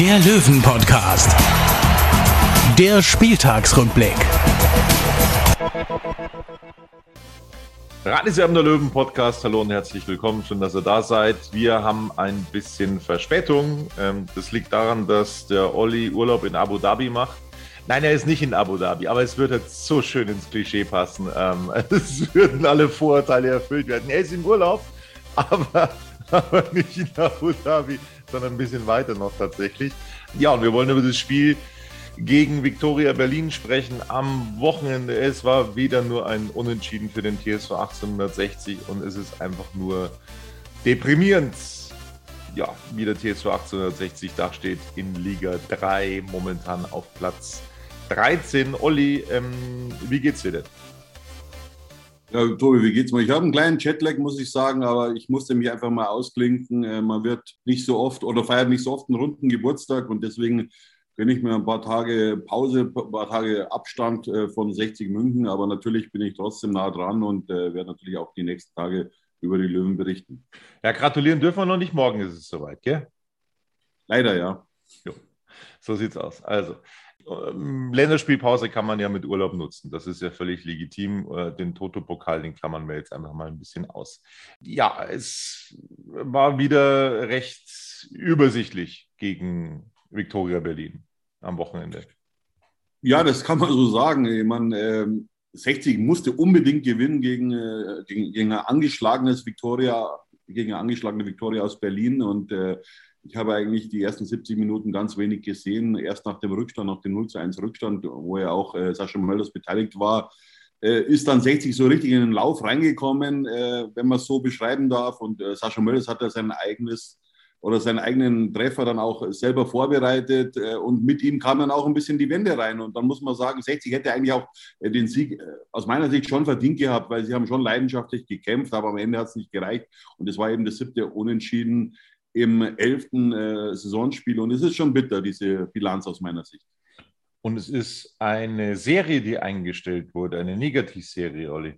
der Löwen-Podcast. Der Spieltagsrückblick. Radiserben der Löwen Podcast. Hallo und herzlich willkommen. Schön, dass ihr da seid. Wir haben ein bisschen Verspätung. Ähm, Das liegt daran, dass der Olli Urlaub in Abu Dhabi macht. Nein, er ist nicht in Abu Dhabi, aber es jetzt so schön ins Klischee passen. Ähm, Es würden alle Vorurteile erfüllt werden. Er ist im Urlaub, aber, aber nicht in Abu Dhabi, sondern ein bisschen weiter noch tatsächlich. Ja, und wir wollen über das Spiel gegen Viktoria Berlin sprechen am Wochenende. Es war wieder nur ein Unentschieden für den TSV 1860 und es ist einfach nur deprimierend, ja, wie der TSV 1860 da steht in Liga 3, momentan auf Platz 13. Olli, ähm, wie geht's dir denn? Ja, Tobi, wie geht's mir? Ich habe einen kleinen Jetlag, muss ich sagen, aber ich musste mich einfach mal ausklinken. Äh, Man wird nicht so oft oder feiert nicht so oft einen runden Geburtstag und deswegen gönne ich mir ein paar Tage Pause, ein paar Tage Abstand äh, von 60 München, aber natürlich bin ich trotzdem nah dran und äh, werde natürlich auch die nächsten Tage über die Löwen berichten. Ja, gratulieren dürfen wir noch nicht. Morgen ist es soweit, gell? Leider ja. Jo, so sieht's aus. Also, Länderspielpause kann man ja mit Urlaub nutzen. Das ist ja völlig legitim. Äh, Den Toto-Pokal, den klammern wir jetzt einfach mal ein bisschen aus. Ja, es war wieder recht übersichtlich gegen Viktoria Berlin am Wochenende. Ja, das kann man so sagen. Ich meine, ähm, 60 musste unbedingt gewinnen gegen, äh, gegen, gegen ein angeschlagenes Victoria, gegen eine angeschlagene Victoria aus Berlin. Und äh, ich habe eigentlich die ersten 70 Minuten ganz wenig gesehen. Erst nach dem Rückstand, nach dem 0 zu 1 Rückstand, wo ja auch äh, Sascha Mölders beteiligt war, äh, ist dann 60 so richtig in den Lauf reingekommen, äh, wenn man es so beschreiben darf. Und äh, Sascha Mölders hat da sein eigenes oder seinen eigenen Treffer dann auch selber vorbereitet äh, und mit ihm kam dann auch ein bisschen die Wende rein und dann muss man sagen, 60 hätte eigentlich auch äh, den Sieg aus meiner Sicht schon verdient gehabt, weil sie haben schon leidenschaftlich gekämpft, aber am Ende hat es nicht gereicht und es war eben das siebte Unentschieden im elften äh, Saisonspiel und es ist schon bitter, diese Bilanz aus meiner Sicht. Und es ist eine Serie, die eingestellt wurde, eine Negativserie, Olli.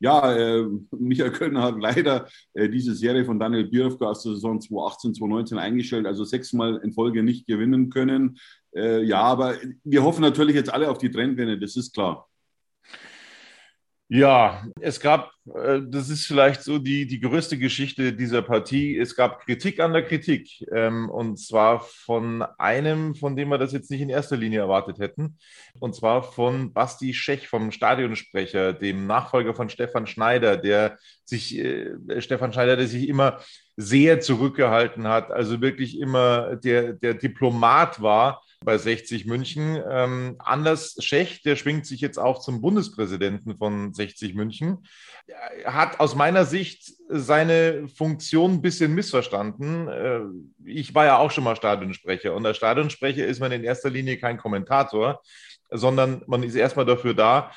Ja, äh, Michael Kölner hat leider äh, diese Serie von Daniel Birovka aus der Saison 2018, 2019 eingestellt, also sechsmal in Folge nicht gewinnen können. Äh, ja, aber wir hoffen natürlich jetzt alle auf die Trendwende, das ist klar. Ja, es gab, äh, das ist vielleicht so die, die größte Geschichte dieser Partie. Es gab Kritik an der Kritik. ähm, Und zwar von einem, von dem wir das jetzt nicht in erster Linie erwartet hätten. Und zwar von Basti Schech, vom Stadionsprecher, dem Nachfolger von Stefan Schneider, der sich, äh, Stefan Schneider, der sich immer sehr zurückgehalten hat, also wirklich immer der, der Diplomat war bei 60 München. Ähm, Anders Schech, der schwingt sich jetzt auch zum Bundespräsidenten von 60 München, Er hat aus meiner Sicht seine Funktion ein bisschen missverstanden. Äh, Ich war ja auch schon mal Stadionsprecher und als Stadionsprecher ist man in erster Linie kein Kommentator, sondern man ist erstmal dafür da,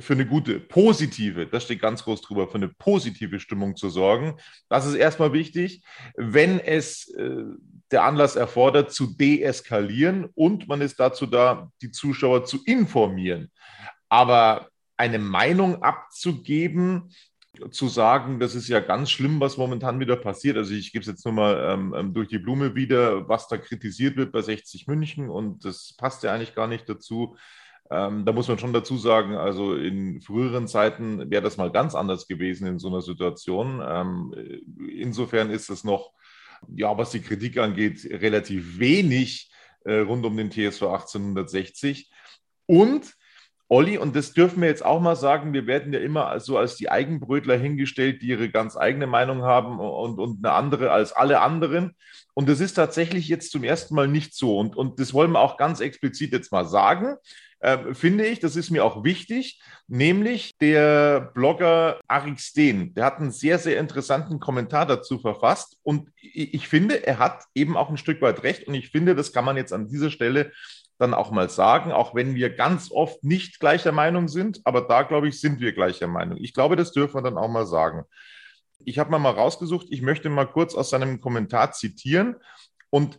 für eine gute, positive, das steht ganz groß drüber, für eine positive Stimmung zu sorgen. Das ist erstmal wichtig, wenn es äh, der Anlass erfordert, zu deeskalieren und man ist dazu da, die Zuschauer zu informieren. Aber eine Meinung abzugeben, zu sagen, das ist ja ganz schlimm, was momentan wieder passiert. Also ich gebe es jetzt nur mal ähm, ähm, durch die Blume wieder, was da kritisiert wird bei 60 München und das passt ja eigentlich gar nicht dazu. Ähm, da muss man schon dazu sagen, also in früheren Zeiten wäre das mal ganz anders gewesen in so einer Situation. Ähm, insofern ist es noch ja, was die Kritik angeht, relativ wenig äh, rund um den TSV 1860. Und Olli, und das dürfen wir jetzt auch mal sagen, wir werden ja immer so als die Eigenbrötler hingestellt, die ihre ganz eigene Meinung haben und, und eine andere als alle anderen. Und das ist tatsächlich jetzt zum ersten Mal nicht so. Und, und das wollen wir auch ganz explizit jetzt mal sagen. Äh, finde ich, das ist mir auch wichtig, nämlich der Blogger Arik Steen, der hat einen sehr, sehr interessanten Kommentar dazu verfasst und ich, ich finde, er hat eben auch ein Stück weit recht und ich finde, das kann man jetzt an dieser Stelle dann auch mal sagen, auch wenn wir ganz oft nicht gleicher Meinung sind, aber da, glaube ich, sind wir gleicher Meinung. Ich glaube, das dürfen wir dann auch mal sagen. Ich habe mal, mal rausgesucht, ich möchte mal kurz aus seinem Kommentar zitieren und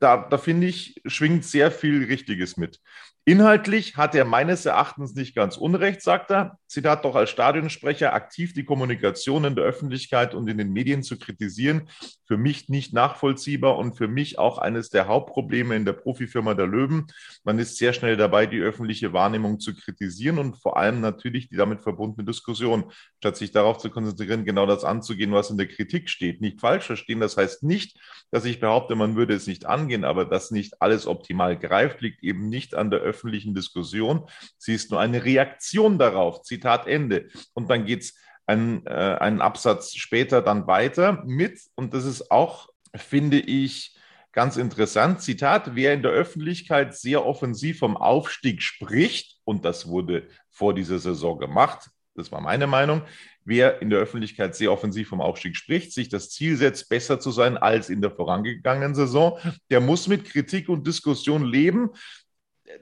da, da finde ich, schwingt sehr viel Richtiges mit. Inhaltlich hat er meines Erachtens nicht ganz unrecht, sagt er. Zitat doch als Stadionsprecher aktiv die Kommunikation in der Öffentlichkeit und in den Medien zu kritisieren, für mich nicht nachvollziehbar und für mich auch eines der Hauptprobleme in der Profifirma der Löwen. Man ist sehr schnell dabei, die öffentliche Wahrnehmung zu kritisieren und vor allem natürlich die damit verbundene Diskussion, statt sich darauf zu konzentrieren, genau das anzugehen, was in der Kritik steht. Nicht falsch verstehen, das heißt nicht, dass ich behaupte, man würde es nicht angehen, aber dass nicht alles optimal greift, liegt eben nicht an der öffentlichen Diskussion. Sie ist nur eine Reaktion darauf. Zitat Ende. Und dann geht es einen, äh, einen Absatz später dann weiter mit, und das ist auch, finde ich, ganz interessant. Zitat, wer in der Öffentlichkeit sehr offensiv vom Aufstieg spricht, und das wurde vor dieser Saison gemacht, das war meine Meinung, wer in der Öffentlichkeit sehr offensiv vom Aufstieg spricht, sich das Ziel setzt, besser zu sein als in der vorangegangenen Saison, der muss mit Kritik und Diskussion leben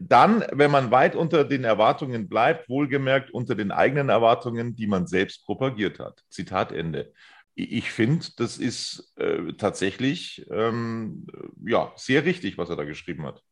dann, wenn man weit unter den Erwartungen bleibt, wohlgemerkt unter den eigenen Erwartungen, die man selbst propagiert hat. Zitat Ende. Ich finde, das ist äh, tatsächlich ähm, ja, sehr richtig, was er da geschrieben hat.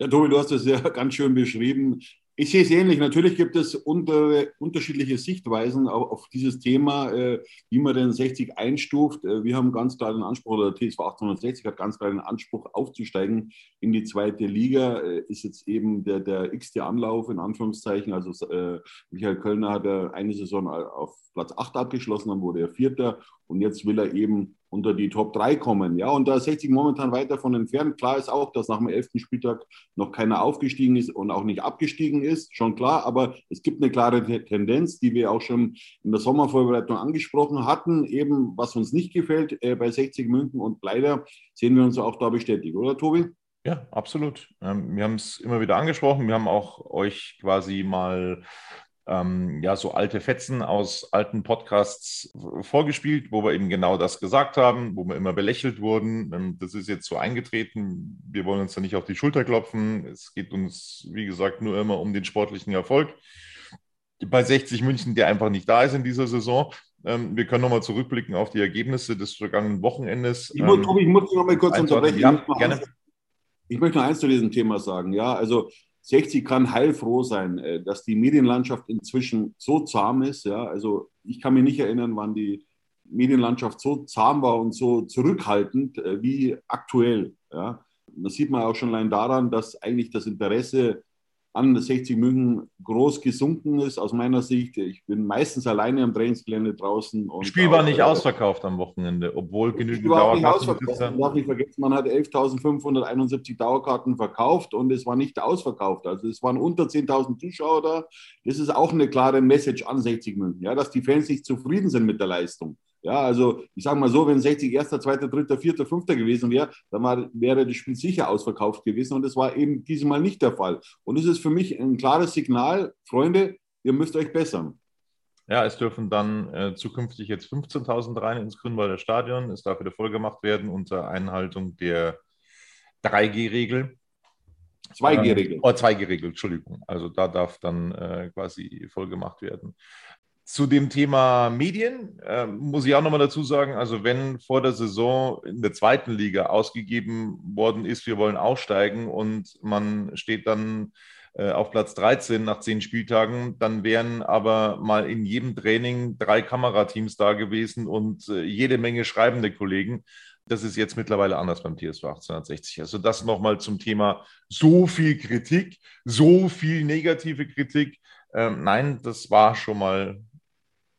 Ja, Tobi, du hast das ja ganz schön beschrieben. Ich sehe es ähnlich. Natürlich gibt es unter, unterschiedliche Sichtweisen auf, auf dieses Thema, äh, wie man den 60 einstuft. Äh, wir haben ganz klar den Anspruch, oder TSV 1860 hat ganz klar den Anspruch, aufzusteigen in die zweite Liga. Äh, ist jetzt eben der, der x-te Anlauf, in Anführungszeichen. Also äh, Michael Kölner hat ja eine Saison auf Platz 8 abgeschlossen, dann wurde er Vierter und jetzt will er eben unter die Top 3 kommen. Ja, und da ist 60 momentan weit davon entfernt. Klar ist auch, dass nach dem 11. Spieltag noch keiner aufgestiegen ist und auch nicht abgestiegen ist, schon klar, aber es gibt eine klare Tendenz, die wir auch schon in der Sommervorbereitung angesprochen hatten, eben was uns nicht gefällt äh, bei 60 München und leider sehen wir uns auch da bestätigt, oder Tobi? Ja, absolut. Ähm, wir haben es immer wieder angesprochen. Wir haben auch euch quasi mal ähm, ja, so alte Fetzen aus alten Podcasts vorgespielt, wo wir eben genau das gesagt haben, wo wir immer belächelt wurden. Ähm, das ist jetzt so eingetreten. Wir wollen uns da nicht auf die Schulter klopfen. Es geht uns, wie gesagt, nur immer um den sportlichen Erfolg. Bei 60 München, der einfach nicht da ist in dieser Saison. Ähm, wir können nochmal zurückblicken auf die Ergebnisse des vergangenen Wochenendes. Ich, muss, ähm, ich muss noch mal kurz unterbrechen. Ja, gerne. Ich möchte noch eins zu diesem Thema sagen. Ja, also 60 kann heilfroh sein, äh, dass die Medienlandschaft inzwischen so zahm ist. Ja, also ich kann mich nicht erinnern, wann die Medienlandschaft so zahm war und so zurückhaltend äh, wie aktuell. Ja, das sieht man auch schon allein daran, dass eigentlich das Interesse an 60 München groß gesunken ist, aus meiner Sicht. Ich bin meistens alleine am Trainingsgelände draußen. das Spiel war nicht äh, ausverkauft am Wochenende, obwohl genügend Dauerkarten. Man darf nicht vergessen, man hat 11.571 Dauerkarten verkauft und es war nicht ausverkauft. Also es waren unter 10.000 Zuschauer da. Das ist auch eine klare Message an 60 München, ja, dass die Fans nicht zufrieden sind mit der Leistung. Ja, also ich sage mal so, wenn 60 erster, zweiter, dritter, vierter, fünfter gewesen wäre, dann war, wäre das Spiel sicher ausverkauft gewesen und das war eben diesmal nicht der Fall. Und es ist für mich ein klares Signal, Freunde, ihr müsst euch bessern. Ja, es dürfen dann äh, zukünftig jetzt 15.000 rein ins Grünwalder Stadion. Es darf wieder vollgemacht werden unter Einhaltung der 3G-Regel. 2G-Regel. Ähm, oh, 2G-Regel, Entschuldigung. Also da darf dann äh, quasi vollgemacht werden. Zu dem Thema Medien äh, muss ich auch nochmal dazu sagen, also wenn vor der Saison in der zweiten Liga ausgegeben worden ist, wir wollen aussteigen und man steht dann äh, auf Platz 13 nach zehn Spieltagen, dann wären aber mal in jedem Training drei Kamerateams da gewesen und äh, jede Menge schreibende Kollegen. Das ist jetzt mittlerweile anders beim TSV 1860. Also das nochmal zum Thema so viel Kritik, so viel negative Kritik. Ähm, nein, das war schon mal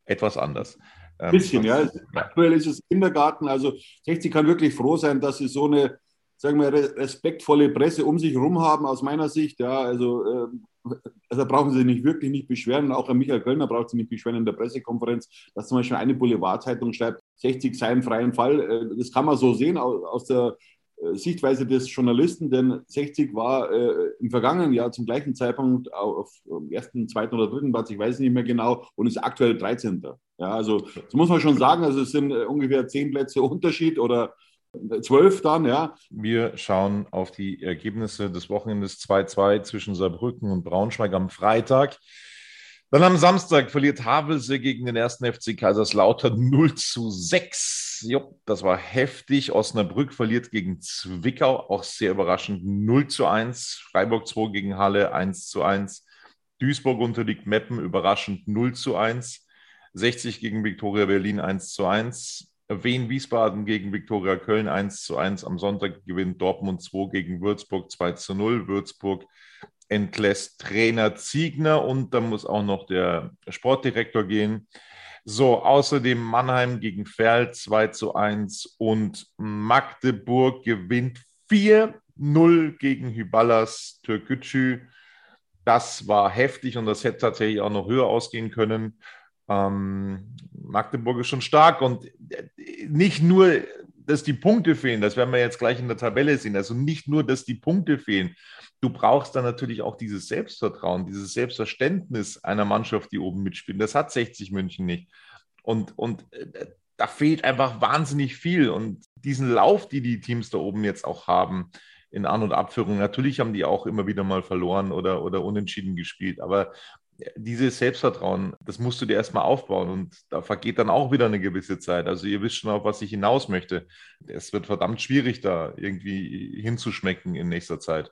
etwas anders. Ein bisschen, ja. Aktuell ist es Kindergarten. Also 60 kann wirklich froh sein, dass sie so eine, sagen wir, respektvolle Presse um sich herum haben, aus meiner Sicht. Ja, also, äh, also brauchen sie sich nicht wirklich nicht beschweren. Auch Herr Michael Kölner braucht sich nicht beschweren in der Pressekonferenz, dass zum Beispiel eine Boulevardzeitung schreibt, 60 sei im freien Fall. Äh, das kann man so sehen aus der Sichtweise des Journalisten, denn 60 war äh, im vergangenen Jahr zum gleichen Zeitpunkt auf dem ersten, zweiten oder dritten Platz, ich weiß nicht mehr genau, und ist aktuell 13. Ja, also das muss man schon sagen, also es sind äh, ungefähr zehn Plätze Unterschied oder zwölf dann, ja. Wir schauen auf die Ergebnisse des Wochenendes 2-2 zwischen Saarbrücken und Braunschweig am Freitag. Dann am Samstag verliert Havelse gegen den ersten FC Kaiserslautern 0 zu 6. Jo, das war heftig. Osnabrück verliert gegen Zwickau, auch sehr überraschend 0 zu 1. Freiburg 2 gegen Halle 1 zu 1. Duisburg unterliegt Meppen überraschend 0 zu 1. 60 gegen Viktoria Berlin 1 zu 1. Wien Wiesbaden gegen Viktoria Köln 1 zu 1. Am Sonntag gewinnt Dortmund 2 gegen Würzburg 2 zu 0. Würzburg entlässt Trainer Ziegner und dann muss auch noch der Sportdirektor gehen. So, außerdem Mannheim gegen Ferl 2 zu 1 und Magdeburg gewinnt 4-0 gegen Hyballas Türkgücü. Das war heftig und das hätte tatsächlich auch noch höher ausgehen können. Ähm, Magdeburg ist schon stark und nicht nur, dass die Punkte fehlen, das werden wir jetzt gleich in der Tabelle sehen. Also nicht nur, dass die Punkte fehlen, du brauchst dann natürlich auch dieses Selbstvertrauen, dieses Selbstverständnis einer Mannschaft, die oben mitspielt. Das hat 60 München nicht. Und, und äh, da fehlt einfach wahnsinnig viel. Und diesen Lauf, die die Teams da oben jetzt auch haben, in An- und Abführung, natürlich haben die auch immer wieder mal verloren oder, oder unentschieden gespielt. Aber dieses Selbstvertrauen, das musst du dir erstmal aufbauen und da vergeht dann auch wieder eine gewisse Zeit. Also ihr wisst schon, auf was ich hinaus möchte. Es wird verdammt schwierig, da irgendwie hinzuschmecken in nächster Zeit.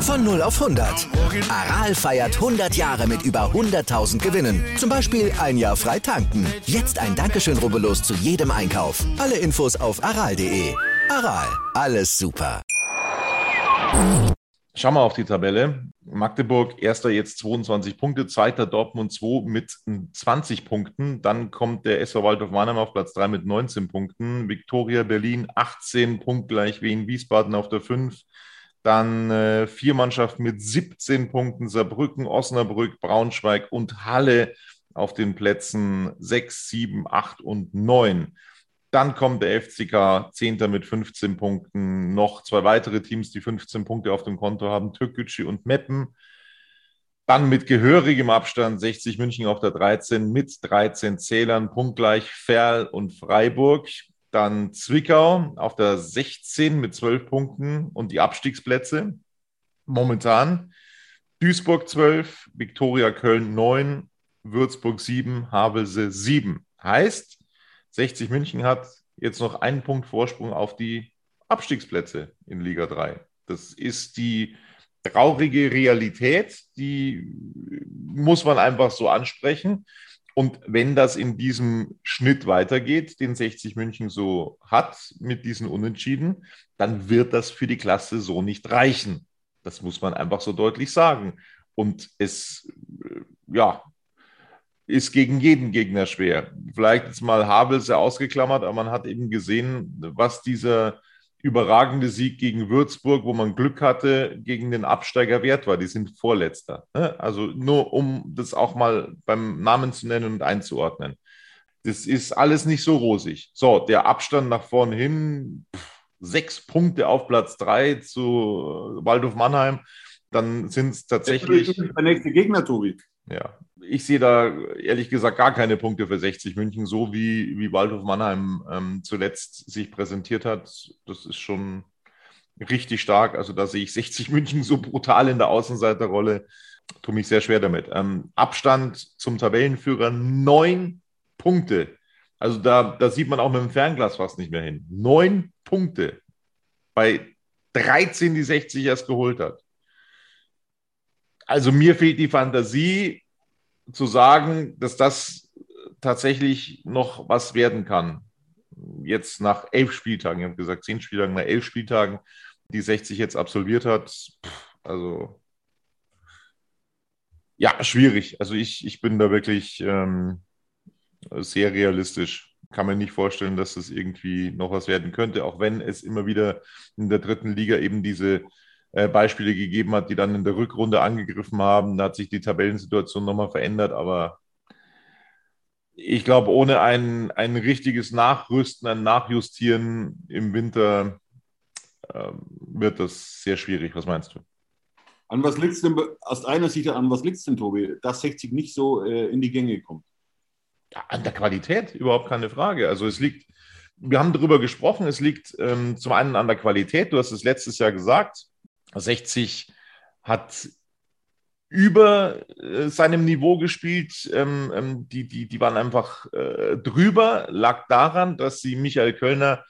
Von 0 auf 100. Aral feiert 100 Jahre mit über 100.000 Gewinnen. Zum Beispiel ein Jahr frei tanken. Jetzt ein Dankeschön, rubbellos zu jedem Einkauf. Alle Infos auf aral.de. Aral, alles super. Schauen wir auf die Tabelle. Magdeburg, erster jetzt 22 Punkte, zweiter Dortmund 2 mit 20 Punkten. Dann kommt der SV Waldorf Mannheim auf Platz 3 mit 19 Punkten. Viktoria Berlin 18 punktgleich wie in Wiesbaden auf der 5. Dann äh, vier Mannschaften mit 17 Punkten, Saarbrücken, Osnabrück, Braunschweig und Halle auf den Plätzen 6, 7, 8 und 9. Dann kommt der FCK, Zehnter mit 15 Punkten. Noch zwei weitere Teams, die 15 Punkte auf dem Konto haben, Türkgücü und Meppen. Dann mit gehörigem Abstand 60 München auf der 13 mit 13 Zählern, punktgleich Ferl und Freiburg. Dann Zwickau auf der 16 mit 12 Punkten und die Abstiegsplätze. Momentan Duisburg 12, Viktoria Köln 9, Würzburg 7, Havelse 7. Heißt, 60 München hat jetzt noch einen Punkt Vorsprung auf die Abstiegsplätze in Liga 3. Das ist die traurige Realität, die muss man einfach so ansprechen. Und wenn das in diesem Schnitt weitergeht, den 60 München so hat mit diesen Unentschieden, dann wird das für die Klasse so nicht reichen. Das muss man einfach so deutlich sagen. Und es, äh, ja, ist gegen jeden Gegner schwer. Vielleicht ist mal Havel sehr ausgeklammert, aber man hat eben gesehen, was dieser überragende Sieg gegen Würzburg, wo man Glück hatte, gegen den Absteiger wert war. Die sind Vorletzter. Ne? Also nur um das auch mal beim Namen zu nennen und einzuordnen. Das ist alles nicht so rosig. So, der Abstand nach vorne hin, sechs Punkte auf Platz drei zu Waldhof Mannheim. Dann sind es tatsächlich. Der nächste Gegner, Tobi. Ja, ich sehe da ehrlich gesagt gar keine Punkte für 60 München, so wie, wie Waldhof Mannheim ähm, zuletzt sich präsentiert hat. Das ist schon richtig stark. Also da sehe ich 60 München so brutal in der Außenseiterrolle. Tue mich sehr schwer damit. Ähm, Abstand zum Tabellenführer neun Punkte. Also da, da sieht man auch mit dem Fernglas fast nicht mehr hin. Neun Punkte bei 13, die 60 erst geholt hat. Also mir fehlt die Fantasie zu sagen, dass das tatsächlich noch was werden kann. Jetzt nach elf Spieltagen, ich habe gesagt, zehn Spieltagen, nach elf Spieltagen, die 60 jetzt absolviert hat. Also ja, schwierig. Also ich, ich bin da wirklich ähm, sehr realistisch. Kann mir nicht vorstellen, dass das irgendwie noch was werden könnte, auch wenn es immer wieder in der dritten Liga eben diese äh, Beispiele gegeben hat, die dann in der Rückrunde angegriffen haben. Da hat sich die Tabellensituation nochmal verändert, aber ich glaube, ohne ein, ein richtiges Nachrüsten, ein Nachjustieren im Winter äh, wird das sehr schwierig. Was meinst du? An was liegt es denn, aus deiner Sicht, an was liegt es denn, Tobi, dass 60 nicht so äh, in die Gänge kommt? Ja, an der Qualität, überhaupt keine Frage. Also es liegt, wir haben darüber gesprochen, es liegt ähm, zum einen an der Qualität, du hast es letztes Jahr gesagt, 60 hat über äh, seinem Niveau gespielt. Ähm, ähm, die, die, die waren einfach äh, drüber. Lag daran, dass sie Michael Kölner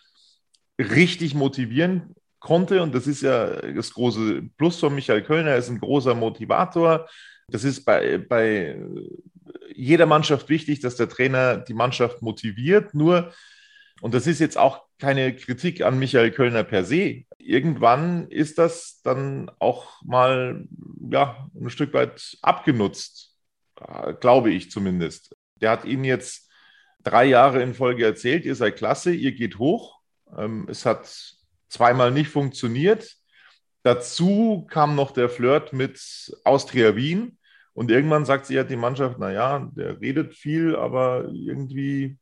richtig motivieren konnte. Und das ist ja das große Plus von Michael Kölner. Er ist ein großer Motivator. Das ist bei, bei jeder Mannschaft wichtig, dass der Trainer die Mannschaft motiviert. Nur, und das ist jetzt auch keine Kritik an Michael Kölner per se. Irgendwann ist das dann auch mal ja, ein Stück weit abgenutzt, glaube ich zumindest. Der hat Ihnen jetzt drei Jahre in Folge erzählt, ihr seid klasse, ihr geht hoch. Ähm, es hat zweimal nicht funktioniert. Dazu kam noch der Flirt mit Austria Wien. Und irgendwann sagt sie ja die Mannschaft, naja, der redet viel, aber irgendwie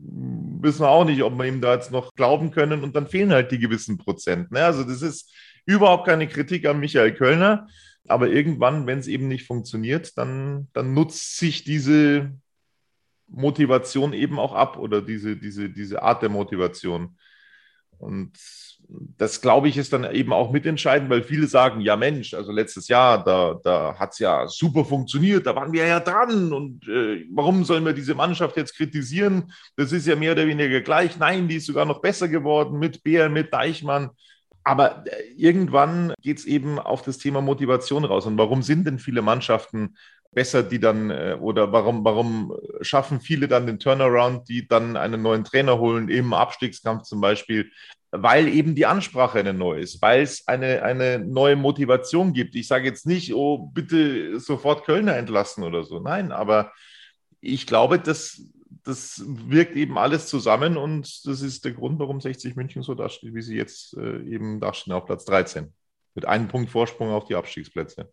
wissen wir auch nicht, ob wir ihm da jetzt noch glauben können. Und dann fehlen halt die gewissen Prozent. Ne? Also das ist überhaupt keine Kritik an Michael Kölner. Aber irgendwann, wenn es eben nicht funktioniert, dann, dann nutzt sich diese Motivation eben auch ab oder diese, diese, diese Art der Motivation. Und das, glaube ich, ist dann eben auch mitentscheidend, weil viele sagen, ja Mensch, also letztes Jahr, da, da hat es ja super funktioniert, da waren wir ja dran und äh, warum sollen wir diese Mannschaft jetzt kritisieren? Das ist ja mehr oder weniger gleich. Nein, die ist sogar noch besser geworden mit Bär, mit Deichmann. Aber äh, irgendwann geht es eben auf das Thema Motivation raus. Und warum sind denn viele Mannschaften besser, die dann, äh, oder warum, warum schaffen viele dann den Turnaround, die dann einen neuen Trainer holen, im Abstiegskampf zum Beispiel, weil eben die Ansprache eine neue ist, weil es eine, eine neue Motivation gibt. Ich sage jetzt nicht, oh, bitte sofort Kölner entlassen oder so. Nein, aber ich glaube, das, das wirkt eben alles zusammen und das ist der Grund, warum 60 München so dasteht, wie sie jetzt äh, eben dastehen auf Platz 13. Mit einem Punkt Vorsprung auf die Abstiegsplätze.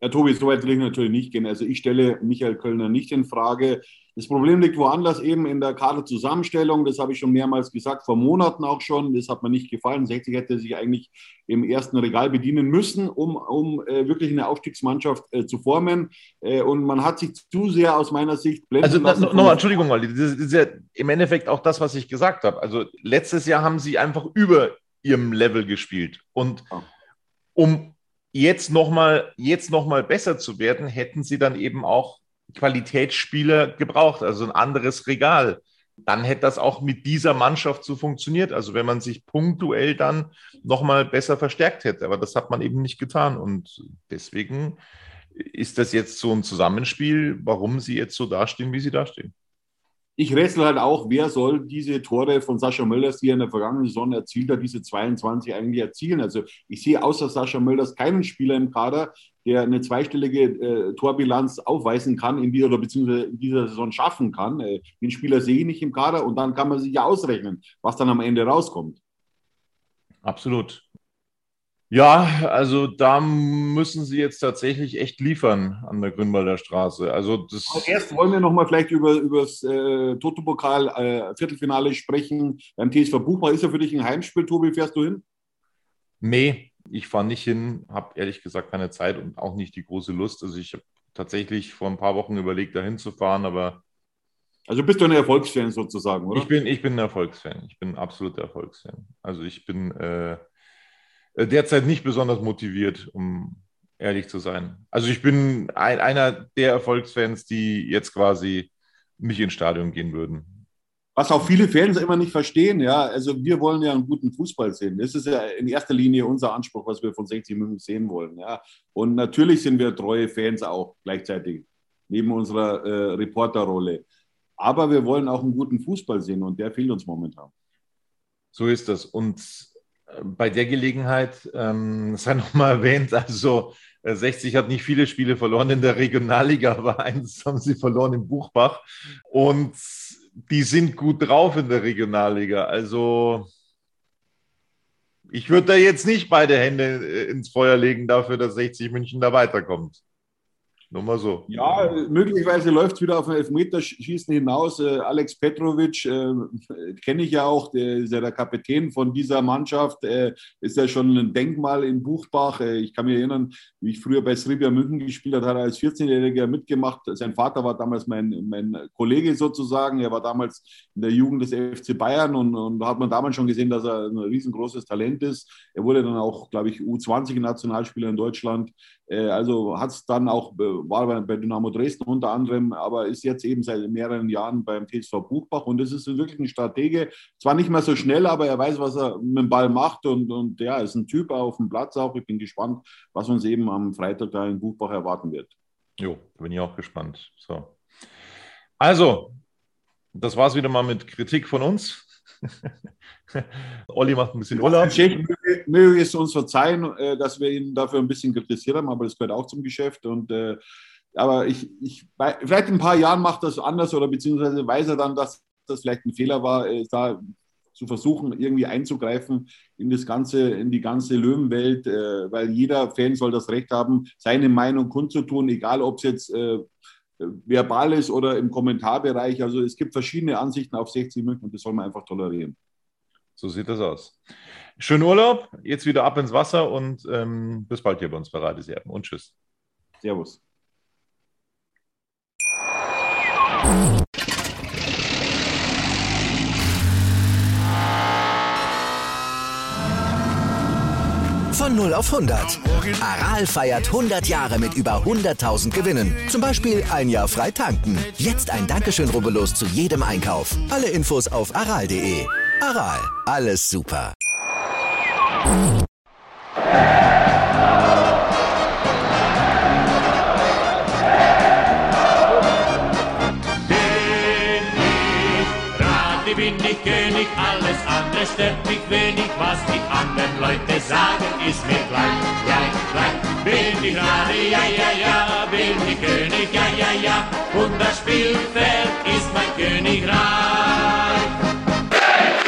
Ja, Tobi, so weit will ich natürlich nicht gehen. Also ich stelle Michael Kölner nicht in Frage. Das Problem liegt woanders eben in der Kaderzusammenstellung. Das habe ich schon mehrmals gesagt, vor Monaten auch schon. Das hat mir nicht gefallen. 60 hätte sich eigentlich im ersten Regal bedienen müssen, um, um äh, wirklich eine Aufstiegsmannschaft äh, zu formen. Äh, und man hat sich zu sehr aus meiner Sicht blenden Also nochmal, Entschuldigung, mal, das ist ja im Endeffekt auch das, was ich gesagt habe. Also letztes Jahr haben sie einfach über ihrem Level gespielt. Und um jetzt nochmal noch besser zu werden, hätten sie dann eben auch Qualitätsspieler gebraucht, also ein anderes Regal. Dann hätte das auch mit dieser Mannschaft so funktioniert. Also wenn man sich punktuell dann nochmal besser verstärkt hätte. Aber das hat man eben nicht getan. Und deswegen ist das jetzt so ein Zusammenspiel, warum sie jetzt so dastehen, wie sie dastehen ich rätsel halt auch, wer soll diese Tore von Sascha Mölders, die er in der vergangenen Saison erzielt hat, diese 22 eigentlich erzielen. Also ich sehe außer Sascha Mölders keinen Spieler im Kader, der eine zweistellige äh, Torbilanz aufweisen kann in dieser, oder beziehungsweise in dieser Saison schaffen kann. Äh, den Spieler sehe ich nicht im Kader und dann kann man sich ja ausrechnen, was dann am Ende rauskommt. Absolut. Ja, also da müssen sie jetzt tatsächlich echt liefern an der Grünwalder Straße. Also das erst wollen wir noch mal vielleicht über, über das äh, Toto-Pokal äh, Viertelfinale sprechen. Beim TSV Buchbach ist ja für dich ein Heimspiel. Tobi, fährst du hin? Nee, ich fahre nicht hin, habe ehrlich gesagt keine Zeit und auch nicht die große Lust. Also ich habe tatsächlich vor ein paar Wochen überlegt, da hinzufahren, aber also bist du ein Erfolgsfan sozusagen, oder? Ich bin, ich bin ein Erfolgsfan. Ich bin ein absoluter Erfolgsfan. Also ich bin äh, derzeit nicht besonders motiviert, um ehrlich zu sein. Also ich bin ein, einer der Erfolgsfans, die jetzt quasi nicht ins Stadion gehen würden. Was auch viele Fans immer nicht verstehen, ja, also wir wollen ja einen guten Fußball sehen. Das ist ja in erster Linie unser Anspruch, was wir von 60 München sehen wollen, ja. Und natürlich sind wir treue Fans auch gleichzeitig, neben unserer äh, Reporterrolle. Aber wir wollen auch einen guten Fußball sehen und der fehlt uns momentan. So ist das. Und äh, bei der Gelegenheit ähm, sei nochmal erwähnt, also 60 hat nicht viele Spiele verloren in der Regionalliga, aber eins haben sie verloren im Buchbach. Und die sind gut drauf in der Regionalliga. Also ich würde da jetzt nicht beide Hände äh, ins Feuer legen dafür, dass 60 München da weiterkommt. Nur mal so. Ja, möglicherweise läuft es wieder auf ein Elfmeterschießen hinaus. Äh, Alex Petrovic äh, kenne ich ja auch, der ist ja der Kapitän von dieser Mannschaft, äh, ist ja schon ein Denkmal in Buchbach. Äh, ich kann mich erinnern, wie ich früher bei Sribia München gespielt habe, hat er als 14-Jähriger mitgemacht. Sein Vater war damals mein, mein Kollege sozusagen. Er war damals in der Jugend des FC Bayern und, und hat man damals schon gesehen, dass er ein riesengroßes Talent ist. Er wurde dann auch, glaube ich, U20-Nationalspieler in Deutschland. Äh, also hat es dann auch, war bei Dynamo Dresden unter anderem, aber ist jetzt eben seit mehreren Jahren beim TSV Buchbach und es ist wirklich ein Stratege. Zwar nicht mehr so schnell, aber er weiß, was er mit dem Ball macht und, und ja, ist ein Typ auf dem Platz auch. Ich bin gespannt, was uns eben am Freitag da in Buchbach erwarten wird. Jo, bin ich auch gespannt. So. Also, das war es wieder mal mit Kritik von uns. Olli macht ein bisschen Urlaub. Möge es uns verzeihen, äh, dass wir ihn dafür ein bisschen kritisiert haben, aber das gehört auch zum Geschäft. Und, äh, aber ich, ich, vielleicht in ein paar Jahren macht das anders oder beziehungsweise weiß er dann, dass das vielleicht ein Fehler war, äh, da zu versuchen, irgendwie einzugreifen in das ganze, in die ganze Löwenwelt, weil jeder Fan soll das Recht haben, seine Meinung kundzutun, egal ob es jetzt verbal ist oder im Kommentarbereich. Also es gibt verschiedene Ansichten auf 60 München und das soll man einfach tolerieren. So sieht das aus. Schönen Urlaub, jetzt wieder ab ins Wasser und ähm, bis bald hier bei uns bei Radiserben und tschüss. Servus. Von 0 auf 100. Aral feiert 100 Jahre mit über 100.000 Gewinnen. Zum Beispiel ein Jahr frei tanken. Jetzt ein Dankeschön, rubbellos zu jedem Einkauf. Alle Infos auf aral.de. Aral, alles super. bin ich König, alles andere stört mich wenig, was die anderen Leute sagen, ist mir gleich, gleich, gleich. Bin ich Rade, ja, ja, ja, bin ich König, ja, ja, ja, und das Spielfeld ist mein Königreich.